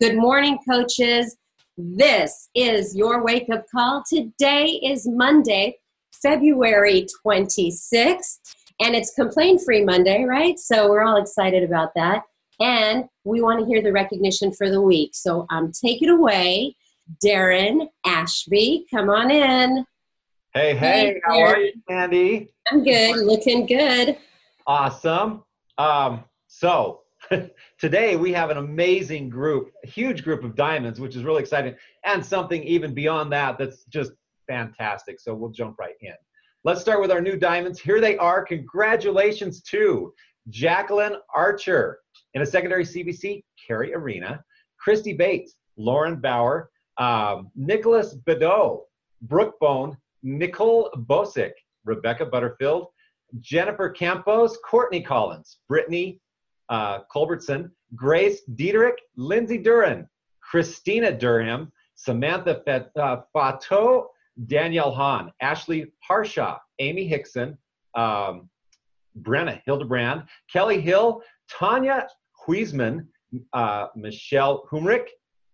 Good morning, coaches. This is your wake up call. Today is Monday, February 26th, and it's complaint free Monday, right? So we're all excited about that. And we want to hear the recognition for the week. So um, take it away, Darren Ashby. Come on in. Hey, hey, hey how are you, Sandy? I'm good, looking good. Awesome. Um, so today we have an amazing group, a huge group of diamonds, which is really exciting, and something even beyond that that's just fantastic. So we'll jump right in. Let's start with our new diamonds. Here they are. Congratulations to Jacqueline Archer in a secondary CBC, Carrie Arena, Christy Bates, Lauren Bauer, um, Nicholas Bedeau, Brooke Bone, Nicole Bosick, Rebecca Butterfield, Jennifer Campos, Courtney Collins, Brittany uh, Culbertson, Grace Diederich, Lindsay Duran, Christina Durham, Samantha uh, Fato, Danielle Hahn, Ashley Harshaw, Amy Hickson, um, Brenna Hildebrand, Kelly Hill, Tanya Huisman, uh, Michelle Humrick,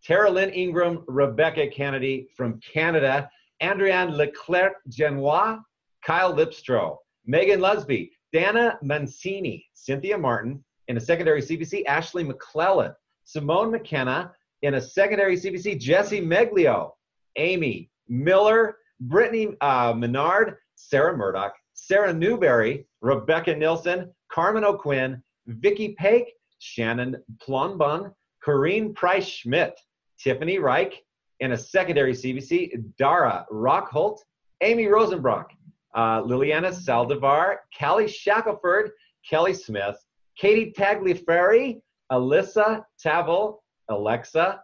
Tara Lynn Ingram, Rebecca Kennedy from Canada, Andriane Leclerc Genois, Kyle Lipstro, Megan Lusby, Dana Mancini, Cynthia Martin, in a secondary CBC, Ashley McClellan, Simone McKenna, in a secondary CBC, Jesse Meglio, Amy Miller, Brittany uh, Menard, Sarah Murdoch, Sarah Newberry, Rebecca Nilsson, Carmen O'Quinn, Vicky Pake, Shannon Plonbun, Corrine Price Schmidt, Tiffany Reich, in a secondary CBC, Dara Rockholt, Amy Rosenbrock, uh, Liliana Saldivar, Callie Shackelford, Kelly Smith, Katie Tagliaferri, Alyssa Tavel, Alexa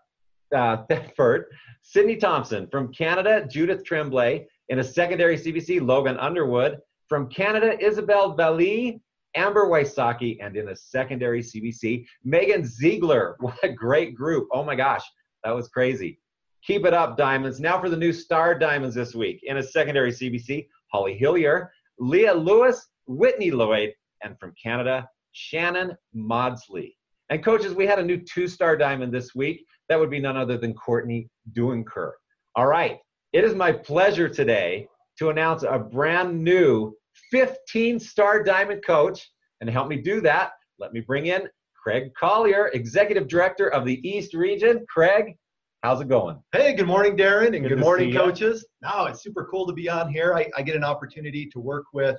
uh, Thetford, Sydney Thompson from Canada, Judith Tremblay, in a secondary CBC, Logan Underwood, from Canada, Isabel Valley, Amber Wysocki, and in a secondary CBC, Megan Ziegler. What a great group. Oh my gosh, that was crazy. Keep it up, Diamonds. Now for the new Star Diamonds this week. In a secondary CBC, Holly Hillier, Leah Lewis, Whitney Lloyd, and from Canada, Shannon Maudsley. And coaches, we had a new two-star diamond this week. That would be none other than Courtney Duinker. All right, it is my pleasure today to announce a brand new 15-star diamond coach. And to help me do that, let me bring in Craig Collier, Executive Director of the East Region. Craig, How's it going? Hey, good morning, Darren, and good, good morning, coaches. No, it's super cool to be on here. I, I, get an opportunity to work with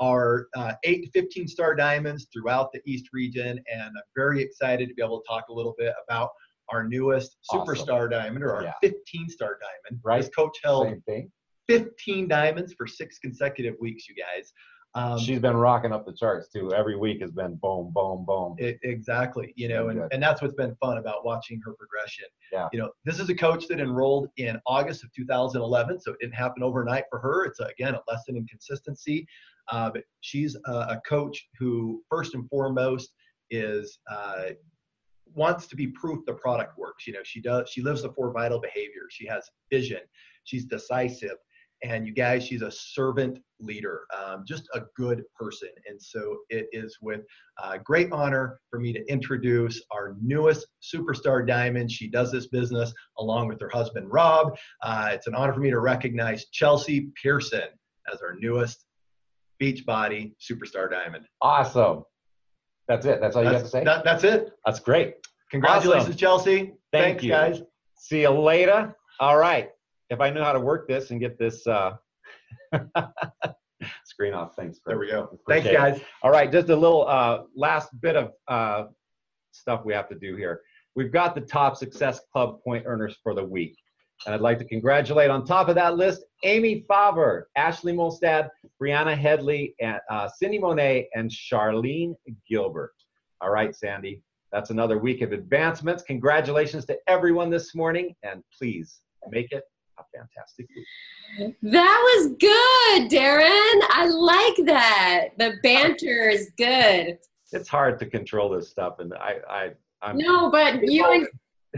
our uh, 8 to 15 star diamonds throughout the East region, and I'm very excited to be able to talk a little bit about our newest awesome. superstar diamond or our yeah. 15 star diamond. Right. This coach held 15 diamonds for six consecutive weeks, you guys. Um, She's been rocking up the charts too. Every week has been boom, boom, boom. It, exactly. You know, and, and that's what's been fun about watching her progression. Yeah. You know, this is a coach that enrolled in August of 2011, so it didn't happen overnight for her. It's again a lesson in consistency. Uh, but she's a, a, coach who, first and foremost, is uh, wants to be proof the product works. You know, she does. She lives the four vital behaviors. She has vision. She's decisive and you guys she's a servant leader um, just a good person. And so it is with uh, great honor for me to introduce our newest superstar diamond. She does this business along with her husband rob. Uh, it's an honor for me to recognize chelsea pearson as our newest beachbody superstar diamond. Awesome. That's it. That's all you have to say? that, that's it. That's great. Congratulations awesome. chelsea. Thank Thanks, you. guys. See you later. All right if I knew how to work this and get this uh, screen off, thanks. There we go. Thanks, guys. All right, just a little uh, last bit of uh, stuff we have to do here. We've got the top Success Club point earners for the week. And I'd like to congratulate on top of that list Amy Faber, Ashley Molstad, Brianna Headley, and uh, Cindy Monet, and Charlene Gilbert. All right, Sandy, that's another week of advancements. Congratulations to everyone this morning, and please make it a fantastic week. That was good, Darren. I like that. The banter is good. It's hard to control this stuff, and I, I, I'm no, but you, and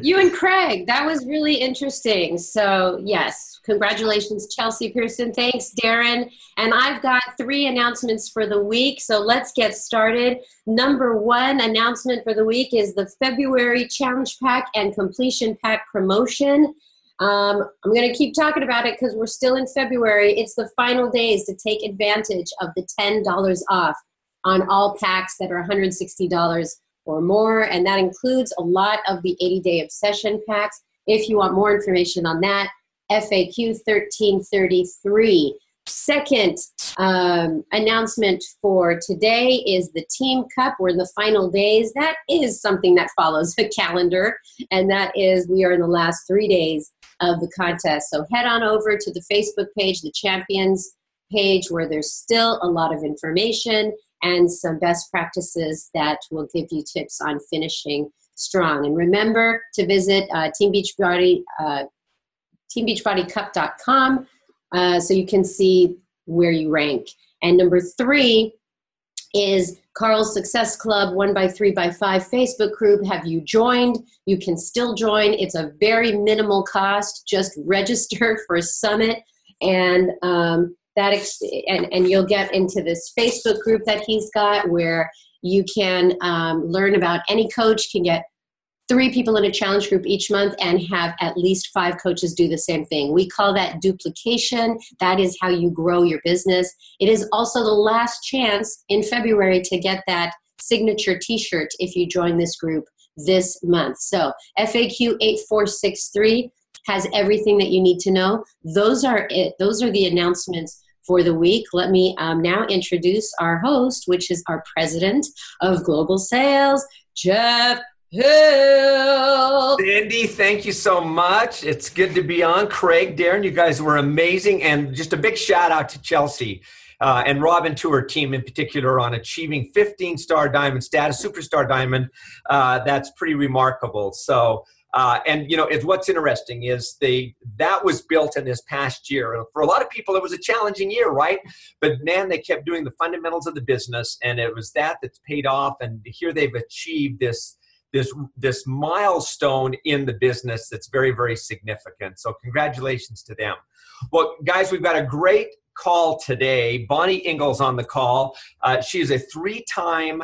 you and Craig. That was really interesting. So, yes, congratulations, Chelsea Pearson. Thanks, Darren. And I've got three announcements for the week. So, let's get started. Number one announcement for the week is the February Challenge Pack and Completion Pack promotion. Um, I'm going to keep talking about it because we're still in February. It's the final days to take advantage of the $10 off on all packs that are $160 or more, and that includes a lot of the 80 day obsession packs. If you want more information on that, FAQ 1333. Second um, announcement for today is the Team Cup. We're in the final days. That is something that follows a calendar, and that is we are in the last three days of the contest. So head on over to the Facebook page, the Champions page, where there's still a lot of information and some best practices that will give you tips on finishing strong. And remember to visit uh, Team Beachbody, uh, teambeachbodycup.com uh, so you can see where you rank. And number three is Carl's Success Club 1 by 3 by 5 Facebook group. Have you joined? You can still join. It's a very minimal cost. Just register for a Summit. And um, that ex- and, and you'll get into this facebook group that he's got where you can um, learn about any coach can get three people in a challenge group each month and have at least five coaches do the same thing we call that duplication that is how you grow your business it is also the last chance in february to get that signature t-shirt if you join this group this month so faq 8463 has everything that you need to know. Those are it. Those are the announcements for the week. Let me um, now introduce our host, which is our president of global sales, Jeff Hill. Cindy, thank you so much. It's good to be on. Craig, Darren, you guys were amazing. And just a big shout out to Chelsea. Uh, and Robin to her team in particular on achieving 15 star diamond status, superstar diamond. Uh, that's pretty remarkable. So uh, and you know, it's what's interesting is they that was built in this past year. For a lot of people, it was a challenging year, right? But man, they kept doing the fundamentals of the business, and it was that that's paid off. And here they've achieved this this this milestone in the business that's very very significant. So congratulations to them. Well, guys, we've got a great call today. Bonnie Ingles on the call. Uh, she is a three-time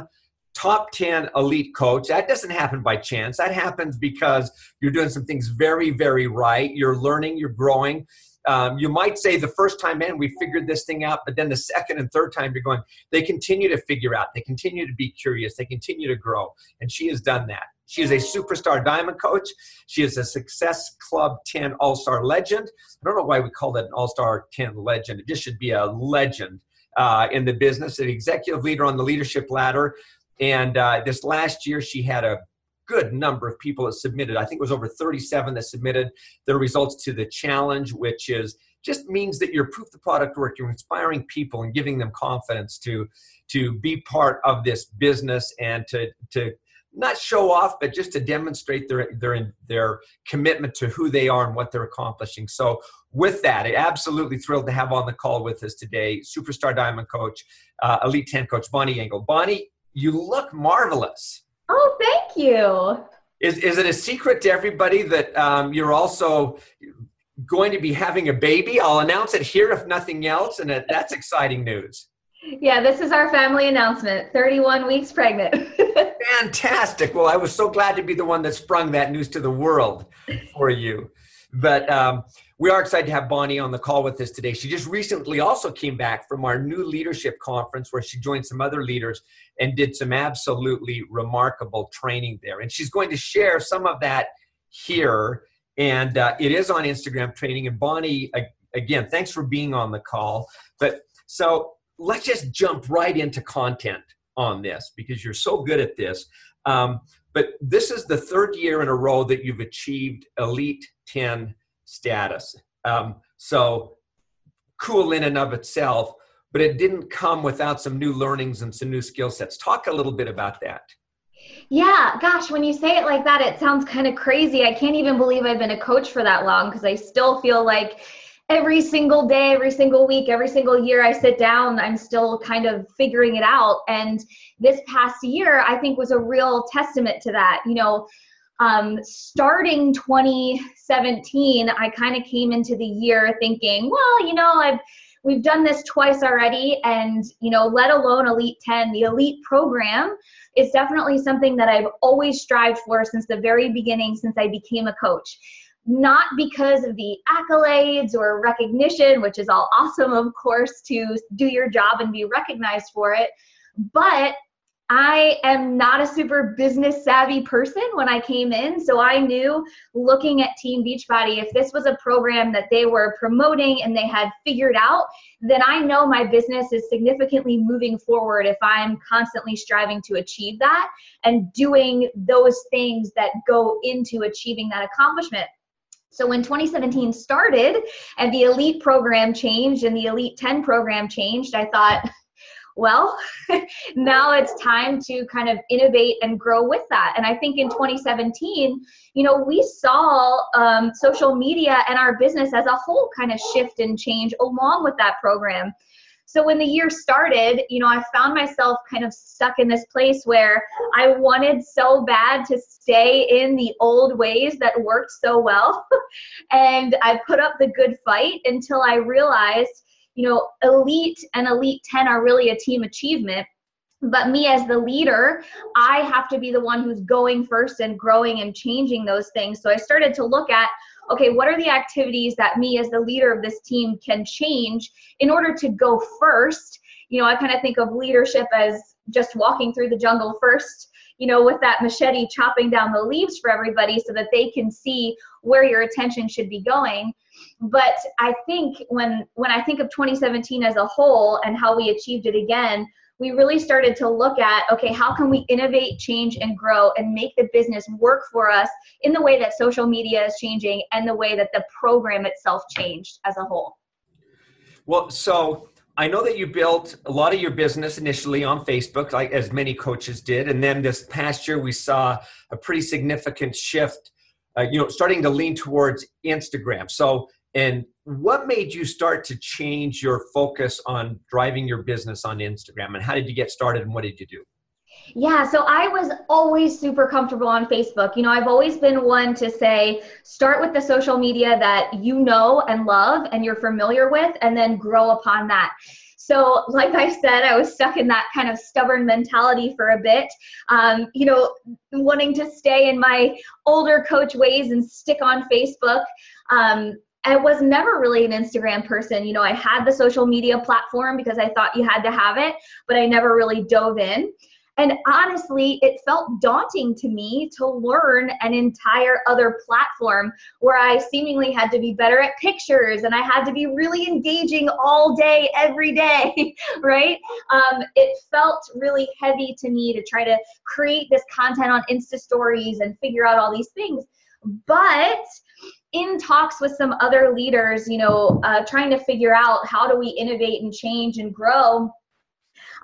top 10 elite coach. That doesn't happen by chance. That happens because you're doing some things very, very right. You're learning, you're growing. Um, you might say the first time, in, we figured this thing out, but then the second and third time, you're going, they continue to figure out, they continue to be curious, they continue to grow. And she has done that. She is a superstar diamond coach. She is a Success Club 10 All Star legend. I don't know why we call that an All Star 10 legend. It just should be a legend uh, in the business, an executive leader on the leadership ladder. And uh, this last year, she had a good number of people that submitted. I think it was over 37 that submitted their results to the challenge, which is just means that you're proof the product work. You're inspiring people and giving them confidence to to be part of this business and to to not show off, but just to demonstrate their their their commitment to who they are and what they're accomplishing. So, with that, I absolutely thrilled to have on the call with us today, superstar diamond coach, uh, elite ten coach Bonnie Engel. Bonnie, you look marvelous. Oh, thank you. Is, is it a secret to everybody that um, you're also going to be having a baby? I'll announce it here if nothing else, and that's exciting news. Yeah, this is our family announcement 31 weeks pregnant. Fantastic. Well, I was so glad to be the one that sprung that news to the world for you. But um, we are excited to have Bonnie on the call with us today. She just recently also came back from our new leadership conference where she joined some other leaders and did some absolutely remarkable training there. And she's going to share some of that here. And uh, it is on Instagram training. And Bonnie, again, thanks for being on the call. But so let's just jump right into content on this because you're so good at this. Um, but this is the third year in a row that you've achieved Elite 10 status. Um, so cool in and of itself but it didn't come without some new learnings and some new skill sets. Talk a little bit about that. Yeah, gosh, when you say it like that, it sounds kind of crazy. I can't even believe I've been a coach for that long because I still feel like every single day, every single week, every single year I sit down, I'm still kind of figuring it out. And this past year, I think was a real testament to that. You know, um, starting 2017, I kind of came into the year thinking, well, you know, I've we've done this twice already, and you know, let alone Elite 10, the elite program is definitely something that I've always strived for since the very beginning, since I became a coach. Not because of the accolades or recognition, which is all awesome, of course, to do your job and be recognized for it, but I am not a super business savvy person when I came in. So I knew looking at Team Beachbody, if this was a program that they were promoting and they had figured out, then I know my business is significantly moving forward if I'm constantly striving to achieve that and doing those things that go into achieving that accomplishment. So when 2017 started and the elite program changed and the elite 10 program changed, I thought, well, now it's time to kind of innovate and grow with that. And I think in 2017, you know, we saw um, social media and our business as a whole kind of shift and change along with that program. So when the year started, you know, I found myself kind of stuck in this place where I wanted so bad to stay in the old ways that worked so well. and I put up the good fight until I realized you know, elite and elite 10 are really a team achievement. But me as the leader, I have to be the one who's going first and growing and changing those things. So I started to look at okay, what are the activities that me as the leader of this team can change in order to go first? You know, I kind of think of leadership as just walking through the jungle first you know, with that machete chopping down the leaves for everybody so that they can see where your attention should be going. But I think when when I think of 2017 as a whole and how we achieved it again, we really started to look at okay, how can we innovate, change, and grow and make the business work for us in the way that social media is changing and the way that the program itself changed as a whole. Well, so I know that you built a lot of your business initially on Facebook, like as many coaches did, and then this past year we saw a pretty significant shift. Uh, you know, starting to lean towards Instagram. So, and what made you start to change your focus on driving your business on Instagram, and how did you get started, and what did you do? Yeah, so I was always super comfortable on Facebook. You know, I've always been one to say start with the social media that you know and love and you're familiar with, and then grow upon that. So, like I said, I was stuck in that kind of stubborn mentality for a bit, um, you know, wanting to stay in my older coach ways and stick on Facebook. Um, I was never really an Instagram person. You know, I had the social media platform because I thought you had to have it, but I never really dove in. And honestly, it felt daunting to me to learn an entire other platform where I seemingly had to be better at pictures and I had to be really engaging all day, every day, right? Um, it felt really heavy to me to try to create this content on Insta stories and figure out all these things. But in talks with some other leaders, you know, uh, trying to figure out how do we innovate and change and grow,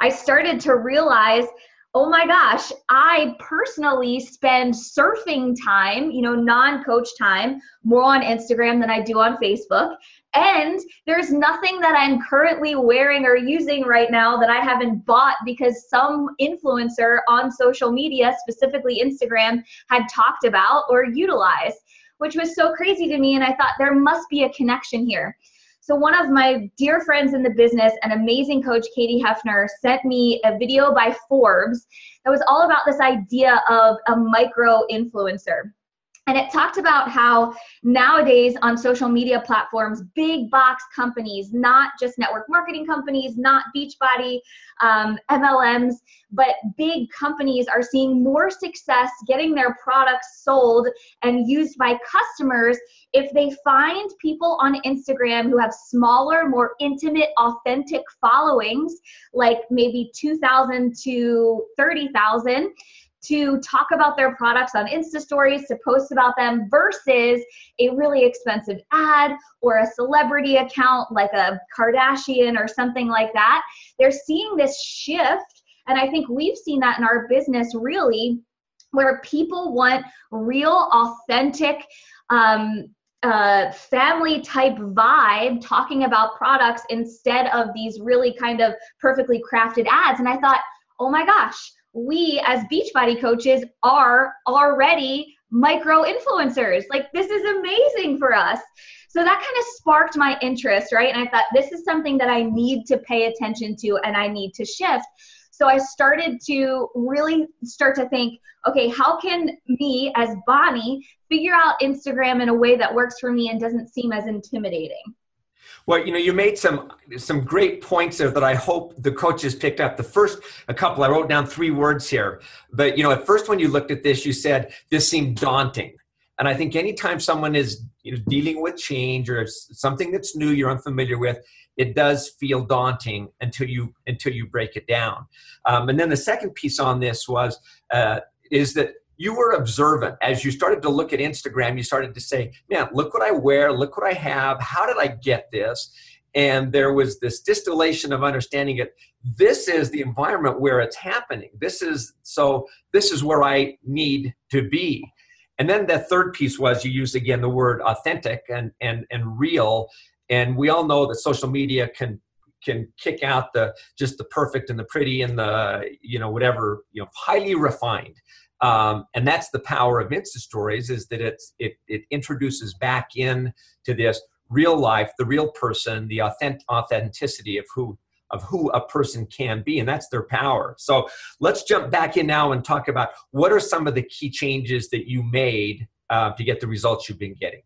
I started to realize oh my gosh, I personally spend surfing time, you know, non coach time, more on Instagram than I do on Facebook. And there's nothing that I'm currently wearing or using right now that I haven't bought because some influencer on social media, specifically Instagram, had talked about or utilized, which was so crazy to me. And I thought there must be a connection here. So one of my dear friends in the business, an amazing coach, Katie Hefner, sent me a video by Forbes that was all about this idea of a micro influencer. And it talked about how nowadays on social media platforms, big box companies, not just network marketing companies, not Beachbody, um, MLMs, but big companies are seeing more success getting their products sold and used by customers if they find people on Instagram who have smaller, more intimate, authentic followings, like maybe 2,000 to 30,000 to talk about their products on Insta stories, to post about them versus a really expensive ad or a celebrity account like a Kardashian or something like that. They're seeing this shift. And I think we've seen that in our business really, where people want real, authentic, um, uh, family type vibe talking about products instead of these really kind of perfectly crafted ads. And I thought, oh my gosh, we as Beachbody coaches are already micro influencers. Like, this is amazing for us. So that kind of sparked my interest, right? And I thought, this is something that I need to pay attention to and I need to shift. So I started to really start to think, okay, how can me as Bonnie figure out Instagram in a way that works for me and doesn't seem as intimidating? Well, you know, you made some some great points there that I hope the coaches picked up. The first a couple, I wrote down three words here. But you know, at first when you looked at this, you said this seemed daunting. And I think anytime someone is you know, dealing with change or something that's new you're unfamiliar with, it does feel daunting until you until you break it down. Um, and then the second piece on this was uh, is that you were observant as you started to look at Instagram. You started to say, "Man, look what I wear. Look what I have. How did I get this?" And there was this distillation of understanding it. This is the environment where it's happening. This is so. This is where I need to be. And then the third piece was you used again the word authentic and and and real. And we all know that social media can can kick out the just the perfect and the pretty and the you know whatever you know highly refined. Um, and that's the power of Insta Stories is that it's it it introduces back in to this real life, the real person, the authentic authenticity of who of who a person can be, and that's their power. So let's jump back in now and talk about what are some of the key changes that you made uh, to get the results you've been getting.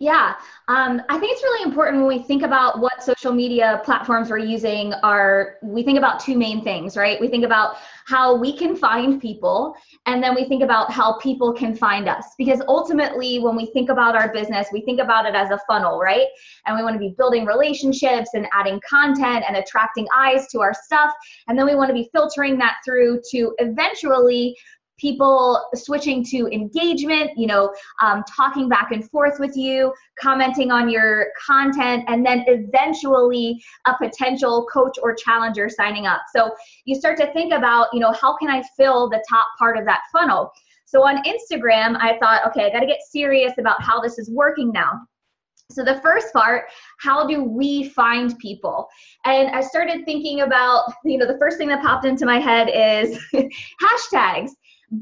Yeah, um, I think it's really important when we think about what social media platforms we're using. Are we think about two main things, right? We think about how we can find people, and then we think about how people can find us. Because ultimately, when we think about our business, we think about it as a funnel, right? And we want to be building relationships and adding content and attracting eyes to our stuff, and then we want to be filtering that through to eventually people switching to engagement, you know, um, talking back and forth with you, commenting on your content, and then eventually a potential coach or challenger signing up. So you start to think about, you know, how can I fill the top part of that funnel? So on Instagram, I thought, okay, I got to get serious about how this is working now. So the first part, how do we find people? And I started thinking about, you know, the first thing that popped into my head is hashtags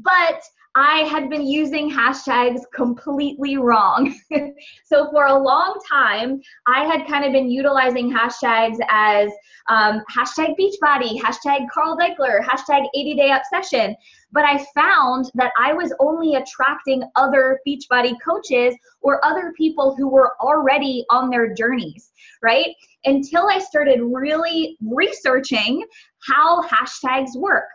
but I had been using hashtags completely wrong. so for a long time, I had kind of been utilizing hashtags as um, hashtag Beachbody, hashtag Carl Daikeler, hashtag 80 Day Obsession. But I found that I was only attracting other Beachbody coaches or other people who were already on their journeys, right? Until I started really researching how hashtags work.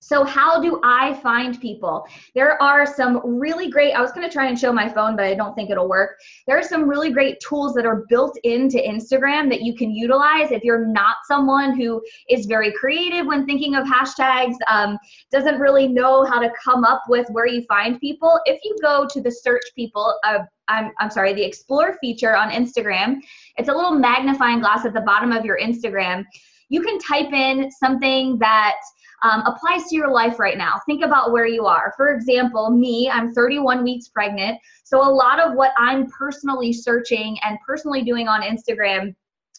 So, how do I find people? There are some really great, I was going to try and show my phone, but I don't think it'll work. There are some really great tools that are built into Instagram that you can utilize if you're not someone who is very creative when thinking of hashtags, um, doesn't really know how to come up with where you find people. If you go to the search people, uh, I'm, I'm sorry, the explore feature on Instagram, it's a little magnifying glass at the bottom of your Instagram. You can type in something that um, applies to your life right now. Think about where you are. For example, me, I'm 31 weeks pregnant. So a lot of what I'm personally searching and personally doing on Instagram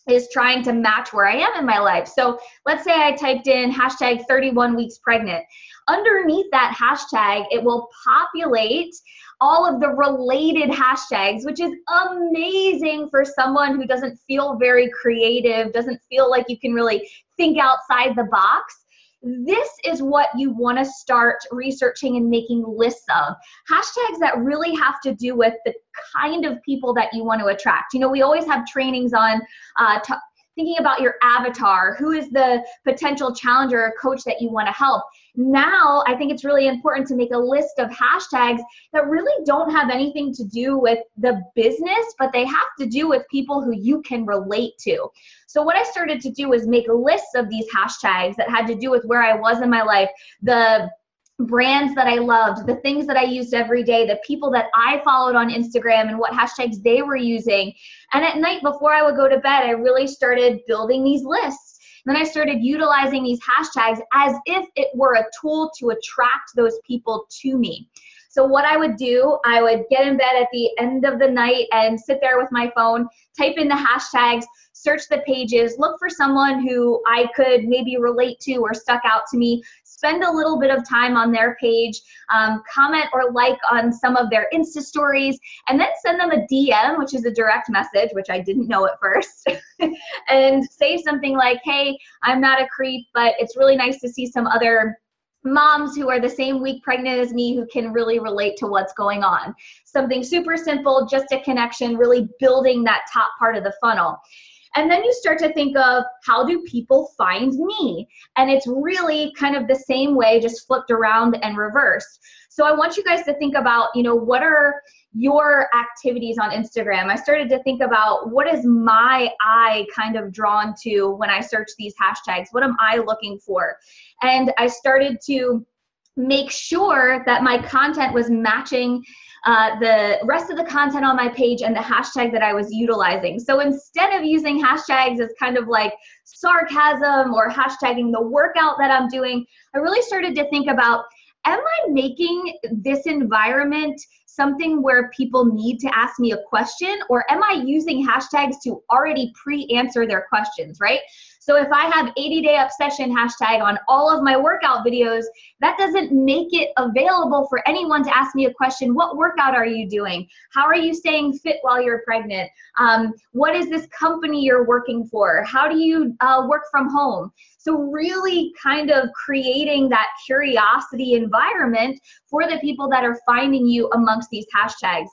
is trying to match where I am in my life. So let's say I typed in hashtag 31 weeks pregnant. Underneath that hashtag, it will populate all of the related hashtags, which is amazing for someone who doesn't feel very creative, doesn't feel like you can really think outside the box this is what you want to start researching and making lists of. Hashtags that really have to do with the kind of people that you want to attract. You know, we always have trainings on uh, t- thinking about your avatar, who is the potential challenger or coach that you want to help. Now, I think it's really important to make a list of hashtags that really don't have anything to do with the business, but they have to do with people who you can relate to. So, what I started to do was make lists of these hashtags that had to do with where I was in my life, the brands that I loved, the things that I used every day, the people that I followed on Instagram and what hashtags they were using. And at night before I would go to bed, I really started building these lists. then I started utilizing these hashtags as if it were a tool to attract those people to me. So, what I would do, I would get in bed at the end of the night and sit there with my phone, type in the hashtags, search the pages, look for someone who I could maybe relate to or stuck out to me, spend a little bit of time on their page, um, comment or like on some of their Insta stories, and then send them a DM, which is a direct message, which I didn't know at first, and say something like, hey, I'm not a creep, but it's really nice to see some other moms who are the same week pregnant as me who can really relate to what's going on. Something super simple, just a connection, really building that top part of the funnel. And then you start to think of how do people find me? And it's really kind of the same way, just flipped around and reversed. So I want you guys to think about, you know, what are your activities on Instagram? I started to think about what is my eye kind of drawn to when I search these hashtags? What am I looking for? And I started to make sure that my content was matching uh, the rest of the content on my page and the hashtag that I was utilizing. So instead of using hashtags as kind of like sarcasm or hashtagging the workout that I'm doing, I really started to think about am I making this environment something where people need to ask me a question or am I using hashtags to already pre-answer their questions, right? So if I have 80 day obsession hashtag on all of my workout videos, that doesn't make it available for anyone to ask me a question. What workout are you doing? How are you staying fit while you're pregnant? Um, what is this company you're working for? How do you uh, work from home? So really kind of creating that curiosity environment for the people that are finding you amongst these hashtags.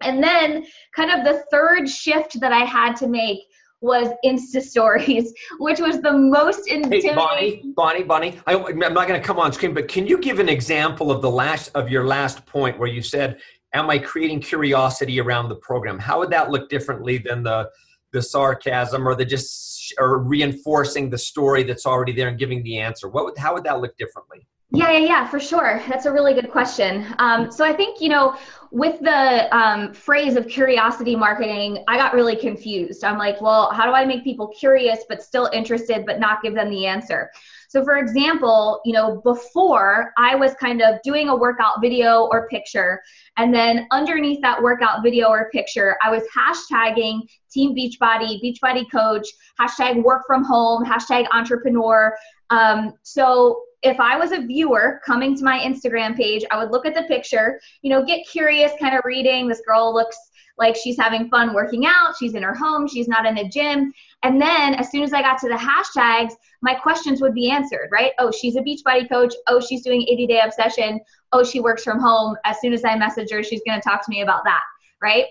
And then kind of the third shift that I had to make was Insta Stories, which was the most intimidating. Hey, Bonnie, Bonnie, Bonnie. I, am not going to come on screen, but can you give an example of the last of your last point where you said, "Am I creating curiosity around the program?" How would that look differently than the the sarcasm or the just or reinforcing the story that's already there and giving the answer? What would how would that look differently? Yeah, yeah, yeah, for sure. That's a really good question. Um, so I think, you know, with the um, phrase of curiosity marketing, I got really confused. I'm like, well, how do I make people curious but still interested but not give them the answer? So, for example, you know, before I was kind of doing a workout video or picture, and then underneath that workout video or picture, I was hashtagging Team Beachbody, Beachbody Coach, hashtag work from home, hashtag entrepreneur. Um, so if I was a viewer coming to my Instagram page, I would look at the picture, you know, get curious, kind of reading. This girl looks like she's having fun working out. She's in her home. She's not in a gym. And then as soon as I got to the hashtags, my questions would be answered, right? Oh, she's a Beachbody coach. Oh, she's doing 80 day obsession. Oh, she works from home. As soon as I message her, she's going to talk to me about that, right?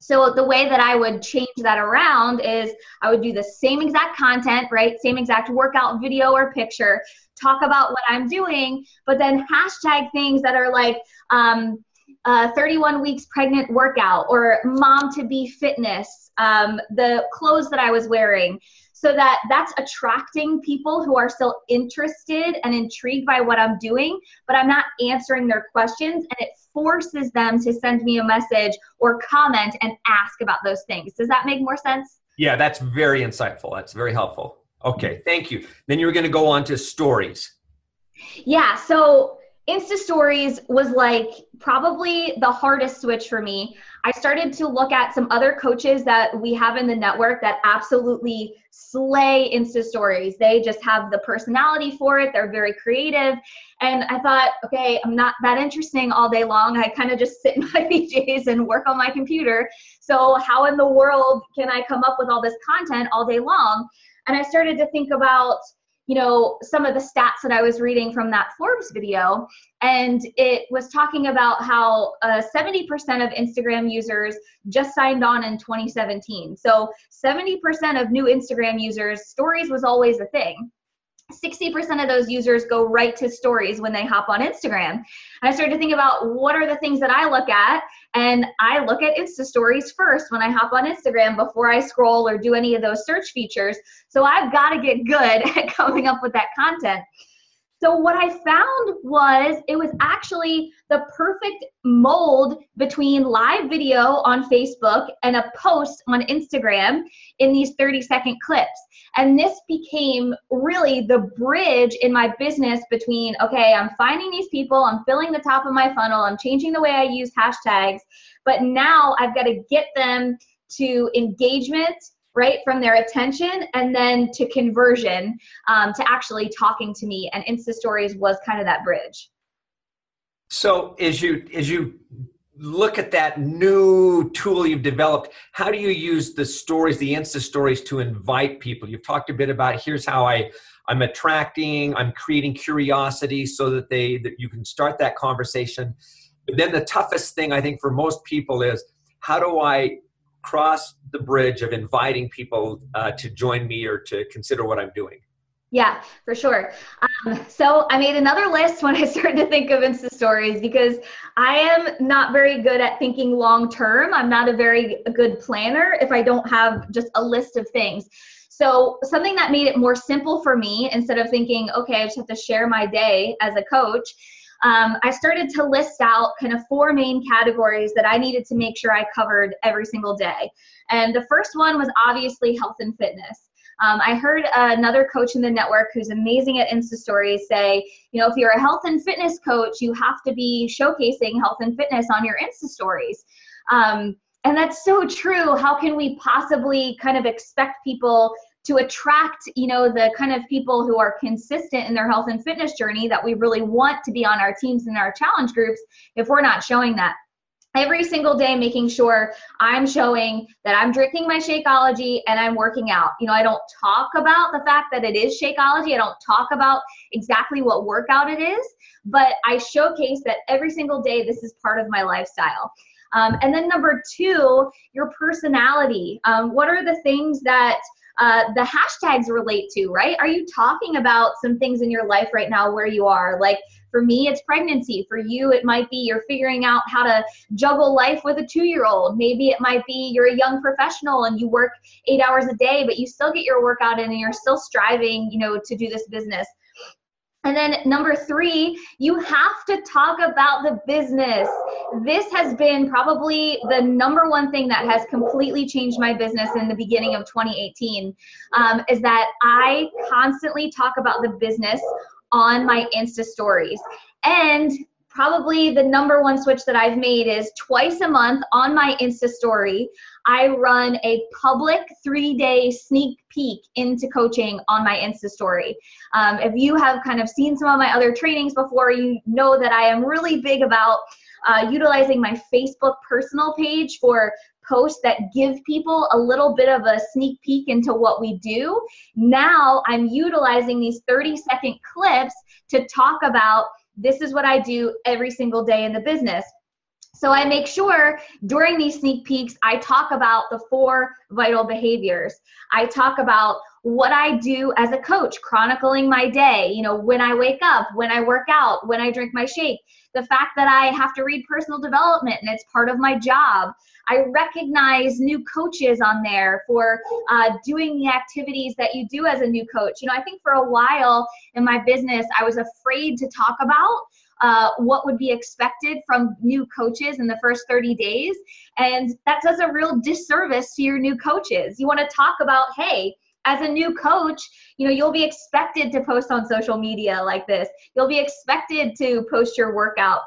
So the way that I would change that around is I would do the same exact content, right? Same exact workout video or picture, talk about what I'm doing, but then hashtag things that are like um, uh, 31 weeks pregnant workout or mom to be fitness, um, the clothes that I was wearing, so that that's attracting people who are still interested and intrigued by what I'm doing, but I'm not answering their questions, and it forces them to send me a message or comment and ask about those things. Does that make more sense? Yeah, that's very insightful. That's very helpful. Okay, thank you. Then you were going to go on to stories. Yeah, so Insta stories was like probably the hardest switch for me. I started to look at some other coaches that we have in the network that absolutely slay Insta stories. They just have the personality for it, they're very creative. And I thought, okay, I'm not that interesting all day long. I kind of just sit in my PJs and work on my computer. So, how in the world can I come up with all this content all day long? And I started to think about, you know, some of the stats that I was reading from that Forbes video. And it was talking about how uh, 70% of Instagram users just signed on in 2017. So 70% of new Instagram users, stories was always a thing. 60% of those users go right to stories when they hop on Instagram. And I started to think about what are the things that I look at. And I look at Insta stories first when I hop on Instagram before I scroll or do any of those search features. So I've got to get good at coming up with that content. So what I found was it was actually the perfect mold between live video on Facebook and a post on Instagram in these 30 second clips. And this became really the bridge in my business between, okay, I'm finding these people, I'm filling the top of my funnel, I'm changing the way I use hashtags, but now I've got to get them to engagement right from their attention and then to conversion um, to actually talking to me and insta stories was kind of that bridge. So as you as you look at that new tool you've developed how do you use the stories the insta stories to invite people? You've talked a bit about here's how i i'm attracting i'm creating curiosity so that they that you can start that conversation. But then the toughest thing i think for most people is how do i cross the bridge of inviting people uh, to join me or to consider what i'm doing yeah, for sure. Um, so I made another list when I started to think of Insta stories because I am not very good at thinking long term. I'm not a very good planner if I don't have just a list of things. So something that made it more simple for me instead of thinking, okay, I just have to share my day as a coach. Um, I started to list out kind of four main categories that I needed to make sure I covered every single day. And the first one was obviously health and fitness. Um, I heard another coach in the network who's amazing at Insta Stories say, you know, if you're a health and fitness coach, you have to be showcasing health and fitness on your Insta Stories. Um, and that's so true. How can we possibly kind of expect people to attract, you know, the kind of people who are consistent in their health and fitness journey that we really want to be on our teams and our challenge groups if we're not showing that? every single day making sure I'm showing that I'm drinking my Shakeology and I'm working out. You know, I don't talk about the fact that it is Shakeology. I don't talk about exactly what workout it is, but I showcase that every single day this is part of my lifestyle. Um, and then number two, your personality. Um, what are the things that uh, the hashtags relate to, right? Are you talking about some things in your life right now where you are? Like for me, it's pregnancy. For you, it might be you're figuring out how to juggle life with a two year old. Maybe it might be you're a young professional and you work eight hours a day, but you still get your workout in and you're still striving, you know, to do this business. And then number three, you have to talk about the business. This has been probably the number one thing that has completely changed my business in the beginning of 2018 um, is that I constantly talk about the business on my Insta stories. And probably the number one switch that I've made is twice a month on my Insta story. I run a public three day sneak peek into coaching on my Insta story. Um, if you have kind of seen some of my other trainings before, you know that I am really big about uh, utilizing my Facebook personal page for posts that give people a little bit of a sneak peek into what we do. Now I'm utilizing these 30 second clips to talk about this is what I do every single day in the business. So I make sure during these sneak peeks, I talk about the four vital behaviors. I talk about what I do as a coach, chronicling my day, you know, when I wake up, when I work out, when I drink my shake, the fact that I have to read personal development and it's part of my job. I recognize new coaches on there for uh, doing the activities that you do as a new coach. You know, I think for a while in my business, I was afraid to talk about uh, what would be expected from new coaches in the first 30 days. And that does a real disservice to your new coaches. You want to talk about, hey, as a new coach, you know, you'll be expected to post on social media like this. You'll be expected to post your workout.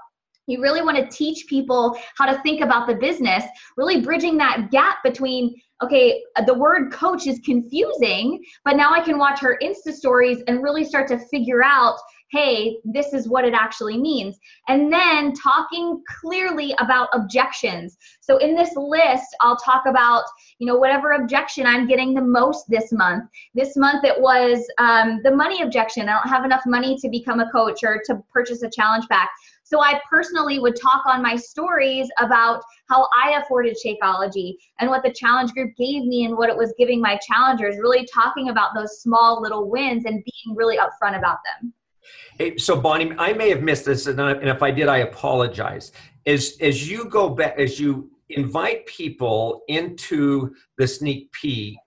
You really want to teach people how to think about the business, really bridging that gap between, okay, the word coach is confusing, but now I can watch her Insta stories and really start to figure out hey, this is what it actually means. And then talking clearly about objections. So in this list, I'll talk about, you know, whatever objection I'm getting the most this month. This month it was um, the money objection. I don't have enough money to become a coach or to purchase a challenge pack. So I personally would talk on my stories about how I afforded Shakeology and what the challenge group gave me and what it was giving my challengers, really talking about those small little wins and being really upfront about them. Hey, so Bonnie, I may have missed this, and if I did, I apologize. As as you go back, as you invite people into the sneak peek,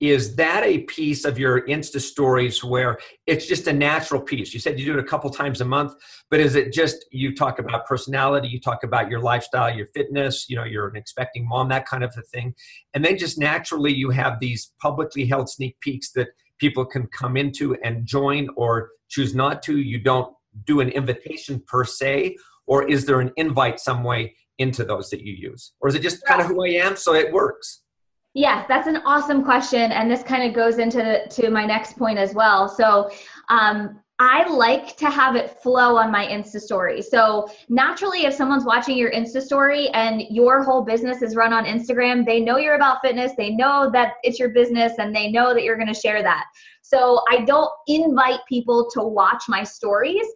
is that a piece of your Insta stories where it's just a natural piece? You said you do it a couple times a month, but is it just you talk about personality, you talk about your lifestyle, your fitness, you know, you're an expecting mom, that kind of a thing, and then just naturally you have these publicly held sneak peeks that people can come into and join or choose not to? You don't do an invitation per se, or is there an invite some way into those that you use? Or is it just kind of who I am so it works? Yeah, that's an awesome question, and this kind of goes into to my next point as well. So, um, I like to have it flow on my Insta story. So naturally, if someone's watching your Insta story and your whole business is run on Instagram, they know you're about fitness, they know that it's your business, and they know that you're going to share that. So I don't invite people to watch my stories,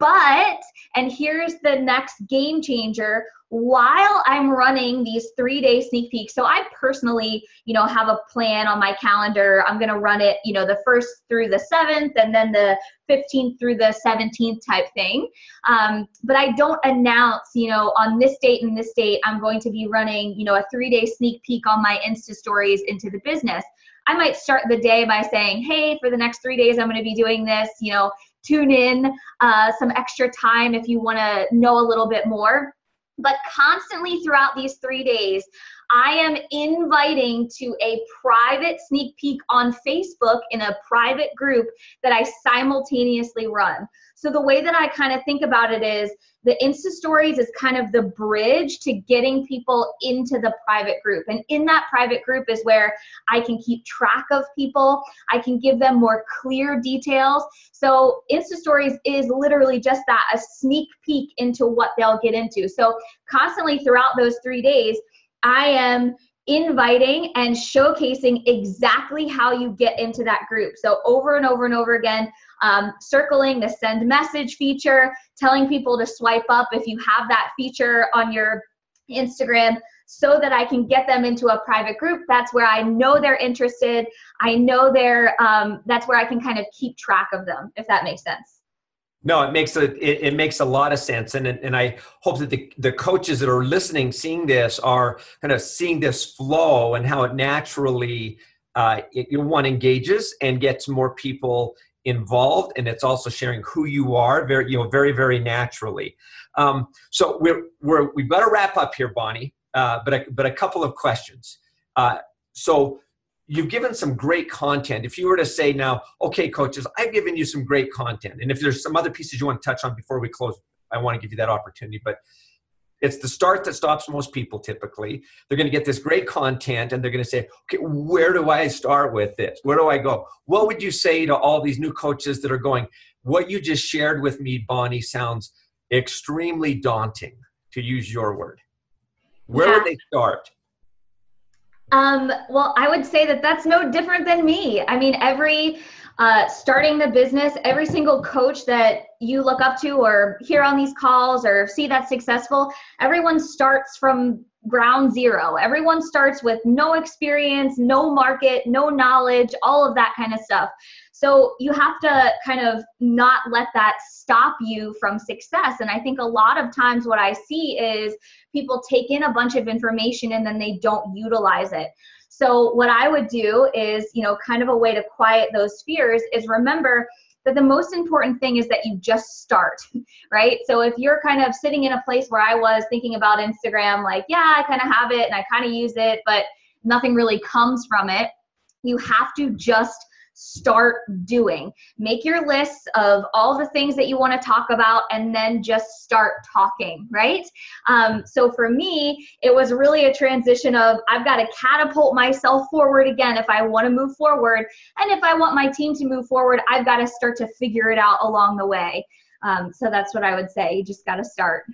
but, and here's the next game changer while I'm running these three day sneak peeks. So I personally, you know, have a plan on my calendar. I'm going to run it, you know, the first through the seventh and then the 15th through the 17th type thing. Um, but I don't announce, you know, on this date and this date, I'm going to be running, you know, a three day sneak peek on my Insta stories into the business. I might start the day by saying, hey, for the next three days, I'm going to be doing this, you know, tune in uh, some extra time if you want to know a little bit more. But constantly throughout these three days, I am inviting to a private sneak peek on Facebook in a private group that I simultaneously run. So the way that I kind of think about it is the Insta stories is kind of the bridge to getting people into the private group. And in that private group is where I can keep track of people, I can give them more clear details. So Insta stories is literally just that a sneak peek into what they'll get into. So constantly throughout those three days, I am inviting and showcasing exactly how you get into that group. So over and over and over again, um, circling the send message feature, telling people to swipe up if you have that feature on your Instagram so that I can get them into a private group. That's where I know they're interested. I know they're, um, that's where I can kind of keep track of them, if that makes sense. No, it makes a it, it, makes a lot of sense, and and I hope that the the coaches that are listening, seeing this, are kind of seeing this flow and how it naturally uh, it, one engages and gets more people involved, and it's also sharing who you are, very you know very very naturally. Um, so we're we're we've got to wrap up here, Bonnie, uh, but a, but a couple of questions. Uh, so you've given some great content. If you were to say now, okay, coaches, I've given you some great content, and if there's some other pieces you want to touch on before we close, I want to give you that opportunity. But it's the start that stops most people typically. They're going to get this great content and they're going to say, okay, where do I start with this? Where do I go? What would you say to all these new coaches that are going, what you just shared with me, Bonnie, sounds extremely daunting, to use your word. Where yeah. would they start? Um, well, I would say that that's no different than me. I mean, every uh, starting the business, every single coach that you look up to or hear on these calls or see that's successful, everyone starts from ground zero. Everyone starts with no experience, no market, no knowledge, all of that kind of stuff. So you have to kind of not let that stop you from success. And I think a lot of times what I see is people take in a bunch of information and then they don't utilize it. So what I would do is, you know, kind of a way to quiet those fears is remember that the most important thing is that you just start, right? So if you're kind of sitting in a place where I was thinking about Instagram, like, yeah, I kind of have it and I kind of use it, but nothing really comes from it, you have to just start doing. Make your lists of all the things that you want to talk about and then just start talking, right? Um, so for me, it was really a transition of I've got to catapult myself forward again if I want to move forward. And if I want my team to move forward, I've got to start to figure it out along the way. Um, so that's what I would say. You just got to start.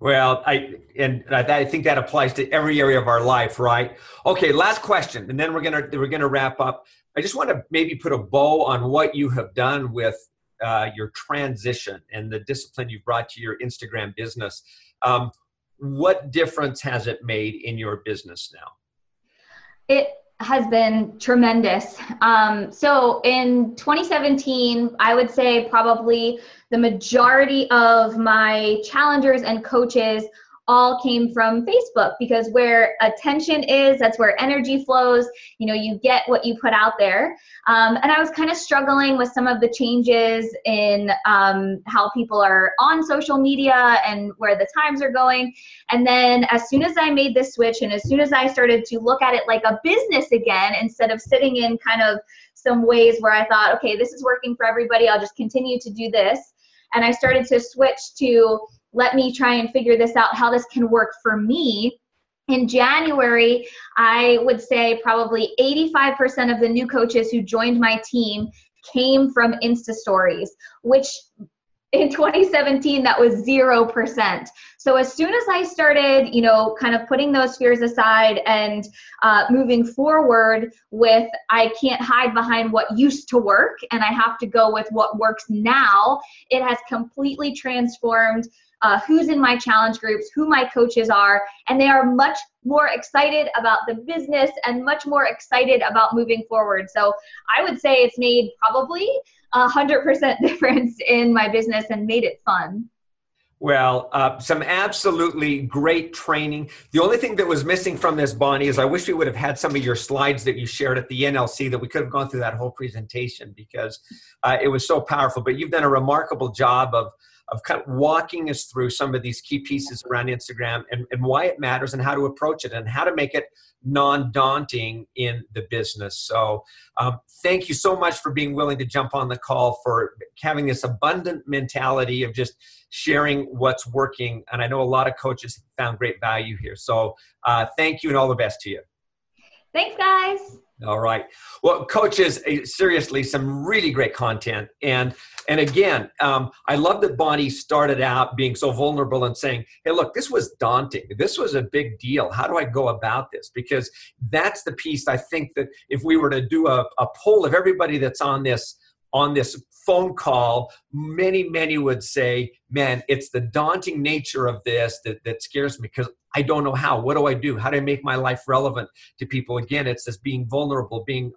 Well, I and I think that applies to every area of our life, right? Okay, last question, and then we're gonna we're gonna wrap up. I just want to maybe put a bow on what you have done with uh, your transition and the discipline you've brought to your Instagram business. Um, what difference has it made in your business now? It has been tremendous. Um, so in 2017, I would say probably the majority of my challengers and coaches all came from Facebook because where attention is, that's where energy flows. You know, you get what you put out there. Um, and I was kind of struggling with some of the changes in um, how people are on social media and where the times are going. And then as soon as I made this switch and as soon as I started to look at it like a business again, instead of sitting in kind of some ways where I thought, okay, this is working for everybody, I'll just continue to do this. And I started to switch to let me try and figure this out how this can work for me. In January, I would say probably 85% of the new coaches who joined my team came from Insta stories, which in 2017 that was 0% so as soon as i started you know kind of putting those fears aside and uh, moving forward with i can't hide behind what used to work and i have to go with what works now it has completely transformed uh, who's in my challenge groups, who my coaches are, and they are much more excited about the business and much more excited about moving forward. So I would say it's made probably a hundred percent difference in my business and made it fun. Well, uh, some absolutely great training. The only thing that was missing from this, Bonnie, is I wish we would have had some of your slides that you shared at the NLC that we could have gone through that whole presentation because uh, it was so powerful. But you've done a remarkable job of of kind of walking us through some of these key pieces around Instagram and, and why it matters and how to approach it and how to make it non daunting in the business. So, um, thank you so much for being willing to jump on the call, for having this abundant mentality of just sharing what's working. And I know a lot of coaches found great value here. So, uh, thank you and all the best to you. Thanks, guys. All right. Well, coaches, eh, seriously, some really great content. And and again, um, I love that Bonnie started out being so vulnerable and saying, "Hey, look, this was daunting. This was a big deal. How do I go about this?" Because that's the piece I think that if we were to do a, a poll of everybody that's on this on this phone call, many, many would say, man, it's the daunting nature of this that, that scares me because I don't know how. What do I do? How do I make my life relevant to people? Again, it's this being vulnerable, being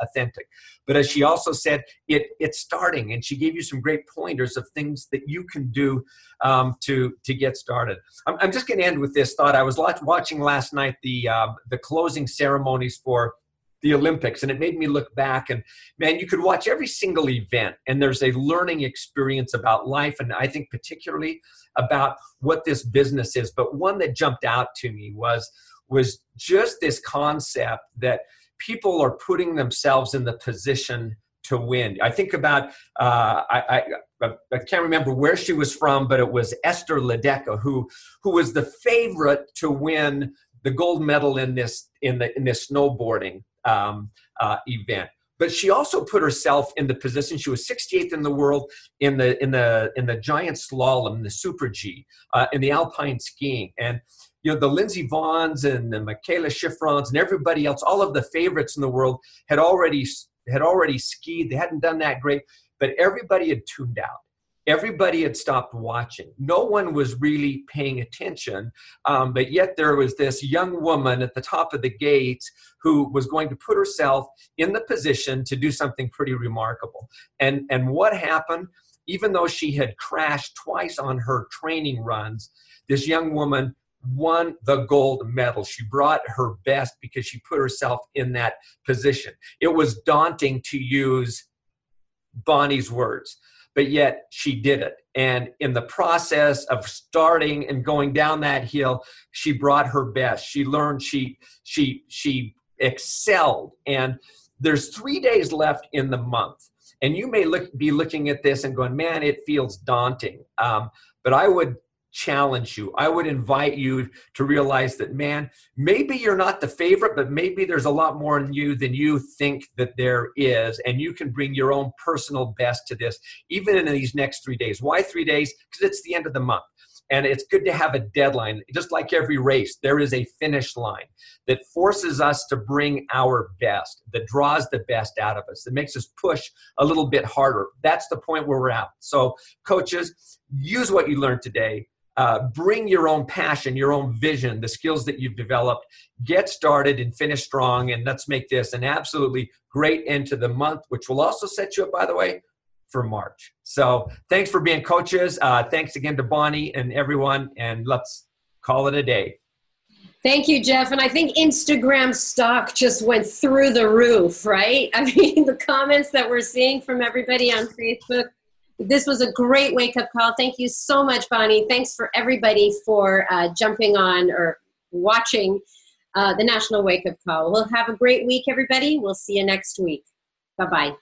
authentic. But as she also said, it it's starting, and she gave you some great pointers of things that you can do um, to to get started. I'm, I'm just going to end with this thought. I was watching last night the uh, the closing ceremonies for the Olympics, and it made me look back. And man, you could watch every single event, and there's a learning experience about life, and I think particularly about what this business is. But one that jumped out to me was was just this concept that people are putting themselves in the position to win. I think about uh, I, I, I can't remember where she was from, but it was Esther Ledecky who who was the favorite to win the gold medal in this in the in this snowboarding um, uh, event. But she also put herself in the position. She was 68th in the world in the in the in the giant slalom, the Super G, uh, in the alpine skiing, and you know the Lindsey Vonns and the Mikaela Shiffrins and everybody else, all of the favorites in the world had already had already skied. They hadn't done that great, but everybody had tuned out everybody had stopped watching. No one was really paying attention. Um, but yet there was this young woman at the top of the gate who was going to put herself in the position to do something pretty remarkable. And, and what happened? Even though she had crashed twice on her training runs, this young woman won the gold medal. She brought her best because she put herself in that position. It was daunting to use Bonnie's words but yet she did it. And in the process of starting and going down that hill, she brought her best. She learned, she she she excelled. And there's three days left in the month. And you may look, be looking at this and going, man, it feels daunting. Um, but I would challenge you. I would invite you to realize that, man, maybe you're not the favorite, but maybe there's a lot more in you than you think that there is. And you can bring your own personal best to this, even in these next three days. Why three days? Because it's the end of the month. And it's good to have a deadline. Just like every race, there is a finish line that forces us to bring our best, that draws the best out of us, that makes us push a little bit harder. That's the point where we're at. So, coaches, use what you learned today uh, bring your own passion, your own vision, the skills that you've developed. Get started and finish strong, and let's make this an absolutely great end to the month, which will also set you up, by the way, for March. So thanks for being coaches. Uh, thanks again to Bonnie and everyone, and let's call it a day. Thank you, Jeff. And I think Instagram stock just went through the roof, right? I mean, the comments that we're seeing from everybody on Facebook this was a great wake up call. Thank you so much, Bonnie. Thanks for everybody for uh, jumping on or watching uh, the National Wake Up Call. We'll have a great week, everybody. We'll see you next week. Bye bye.